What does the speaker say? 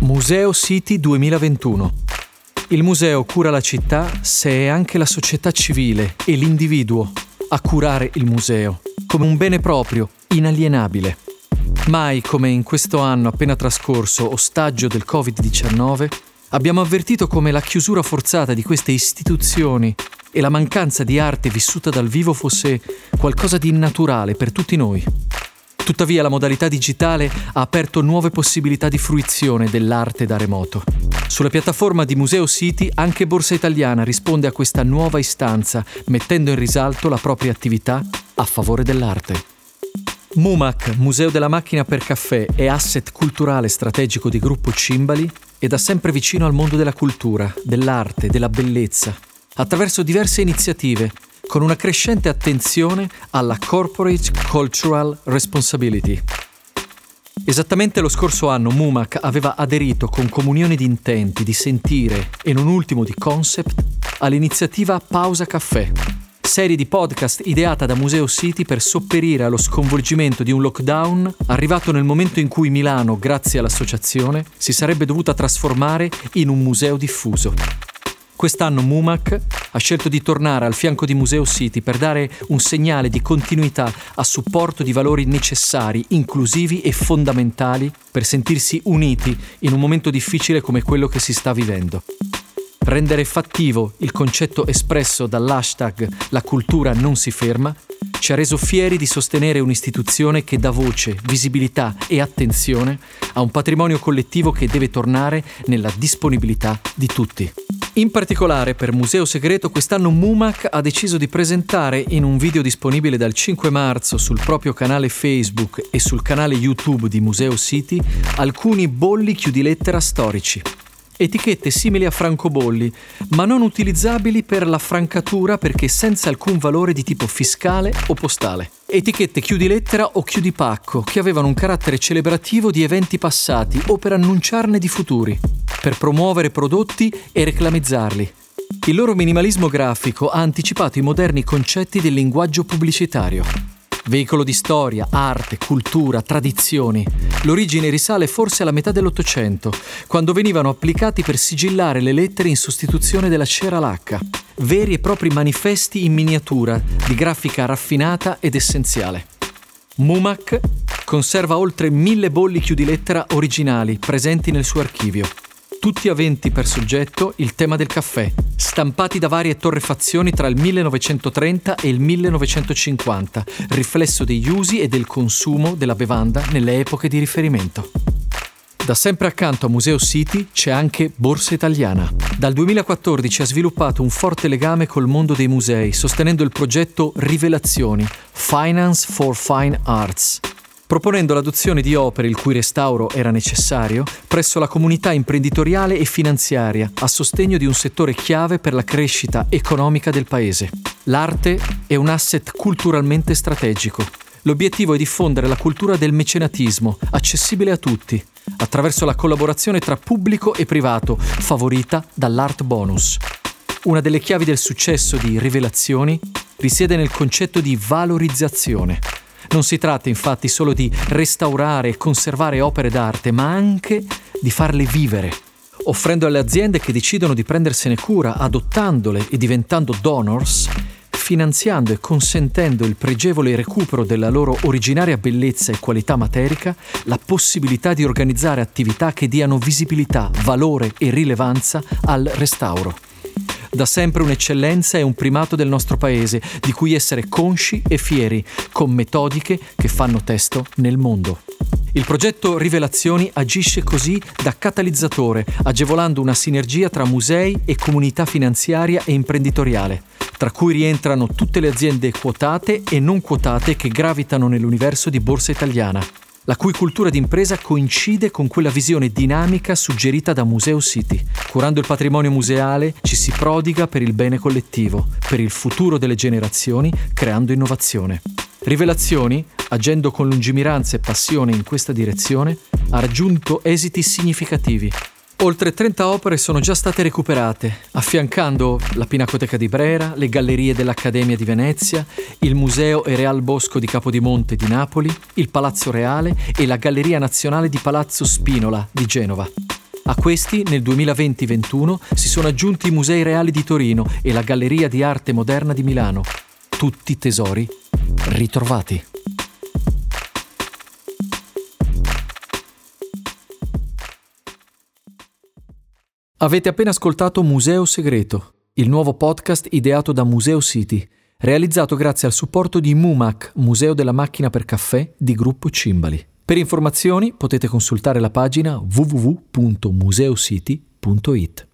Museo City 2021. Il museo cura la città se è anche la società civile e l'individuo a curare il museo, come un bene proprio, inalienabile. Mai come in questo anno appena trascorso, ostaggio del Covid-19, abbiamo avvertito come la chiusura forzata di queste istituzioni e la mancanza di arte vissuta dal vivo fosse qualcosa di innaturale per tutti noi. Tuttavia la modalità digitale ha aperto nuove possibilità di fruizione dell'arte da remoto. Sulla piattaforma di Museo City anche Borsa Italiana risponde a questa nuova istanza, mettendo in risalto la propria attività a favore dell'arte. MUMAC, Museo della Macchina per Caffè, è asset culturale strategico di Gruppo Cimbali e da sempre vicino al mondo della cultura, dell'arte, della bellezza, attraverso diverse iniziative, con una crescente attenzione alla Corporate Cultural Responsibility, Esattamente lo scorso anno Mumac aveva aderito con comunione di intenti, di sentire e non ultimo di concept all'iniziativa Pausa Caffè, serie di podcast ideata da Museo City per sopperire allo sconvolgimento di un lockdown arrivato nel momento in cui Milano, grazie all'associazione, si sarebbe dovuta trasformare in un museo diffuso. Quest'anno Mumac ha scelto di tornare al fianco di Museo City per dare un segnale di continuità a supporto di valori necessari, inclusivi e fondamentali per sentirsi uniti in un momento difficile come quello che si sta vivendo. Rendere fattivo il concetto espresso dall'hashtag La cultura non si ferma ci ha reso fieri di sostenere un'istituzione che dà voce, visibilità e attenzione a un patrimonio collettivo che deve tornare nella disponibilità di tutti. In particolare per Museo Segreto quest'anno Mumac ha deciso di presentare in un video disponibile dal 5 marzo sul proprio canale Facebook e sul canale YouTube di Museo City alcuni bolli chiudilettera storici. Etichette simili a francobolli, ma non utilizzabili per la francatura perché senza alcun valore di tipo fiscale o postale. Etichette chiudilettera o chiudipacco che avevano un carattere celebrativo di eventi passati o per annunciarne di futuri per promuovere prodotti e reclamizzarli. Il loro minimalismo grafico ha anticipato i moderni concetti del linguaggio pubblicitario. Veicolo di storia, arte, cultura, tradizioni. L'origine risale forse alla metà dell'Ottocento, quando venivano applicati per sigillare le lettere in sostituzione della cera lacca. Veri e propri manifesti in miniatura, di grafica raffinata ed essenziale. Mumac conserva oltre mille bolli chiudilettera originali presenti nel suo archivio tutti aventi per soggetto il tema del caffè, stampati da varie torrefazioni tra il 1930 e il 1950, riflesso degli usi e del consumo della bevanda nelle epoche di riferimento. Da sempre accanto a Museo City c'è anche Borsa Italiana. Dal 2014 ha sviluppato un forte legame col mondo dei musei, sostenendo il progetto Rivelazioni, Finance for Fine Arts, proponendo l'adozione di opere il cui restauro era necessario presso la comunità imprenditoriale e finanziaria a sostegno di un settore chiave per la crescita economica del paese. L'arte è un asset culturalmente strategico. L'obiettivo è diffondere la cultura del mecenatismo, accessibile a tutti, attraverso la collaborazione tra pubblico e privato, favorita dall'art bonus. Una delle chiavi del successo di Rivelazioni risiede nel concetto di valorizzazione. Non si tratta infatti solo di restaurare e conservare opere d'arte, ma anche di farle vivere, offrendo alle aziende che decidono di prendersene cura, adottandole e diventando donors, finanziando e consentendo il pregevole recupero della loro originaria bellezza e qualità materica, la possibilità di organizzare attività che diano visibilità, valore e rilevanza al restauro da sempre un'eccellenza e un primato del nostro paese, di cui essere consci e fieri, con metodiche che fanno testo nel mondo. Il progetto Rivelazioni agisce così da catalizzatore, agevolando una sinergia tra musei e comunità finanziaria e imprenditoriale, tra cui rientrano tutte le aziende quotate e non quotate che gravitano nell'universo di Borsa Italiana la cui cultura d'impresa coincide con quella visione dinamica suggerita da Museo City. Curando il patrimonio museale ci si prodiga per il bene collettivo, per il futuro delle generazioni, creando innovazione. Rivelazioni, agendo con lungimiranza e passione in questa direzione, ha raggiunto esiti significativi Oltre 30 opere sono già state recuperate, affiancando la Pinacoteca di Brera, le gallerie dell'Accademia di Venezia, il Museo e Real Bosco di Capodimonte di Napoli, il Palazzo Reale e la Galleria Nazionale di Palazzo Spinola di Genova. A questi nel 2020-21 si sono aggiunti i Musei Reali di Torino e la Galleria di Arte Moderna di Milano. Tutti tesori ritrovati. Avete appena ascoltato Museo Segreto, il nuovo podcast ideato da Museo City, realizzato grazie al supporto di MUMAC, Museo della Macchina per Caffè di Gruppo Cimbali. Per informazioni potete consultare la pagina www.museocity.it.